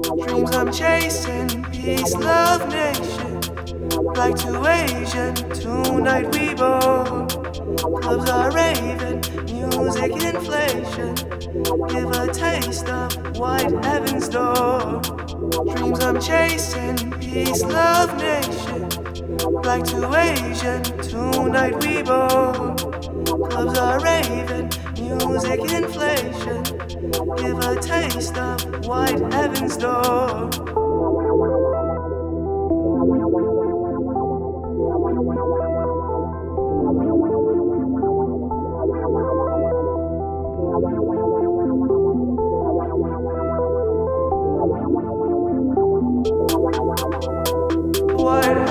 Dreams I'm chasing, peace, love, nation. Like to Asian, tonight we both. Clubs are raving, music inflation. Give a taste of white heaven's door. Dreams I'm chasing, peace, love, nation. Like to Asian, tonight we both. Clubs are raving, music inflation. Give a taste of white heaven's door. White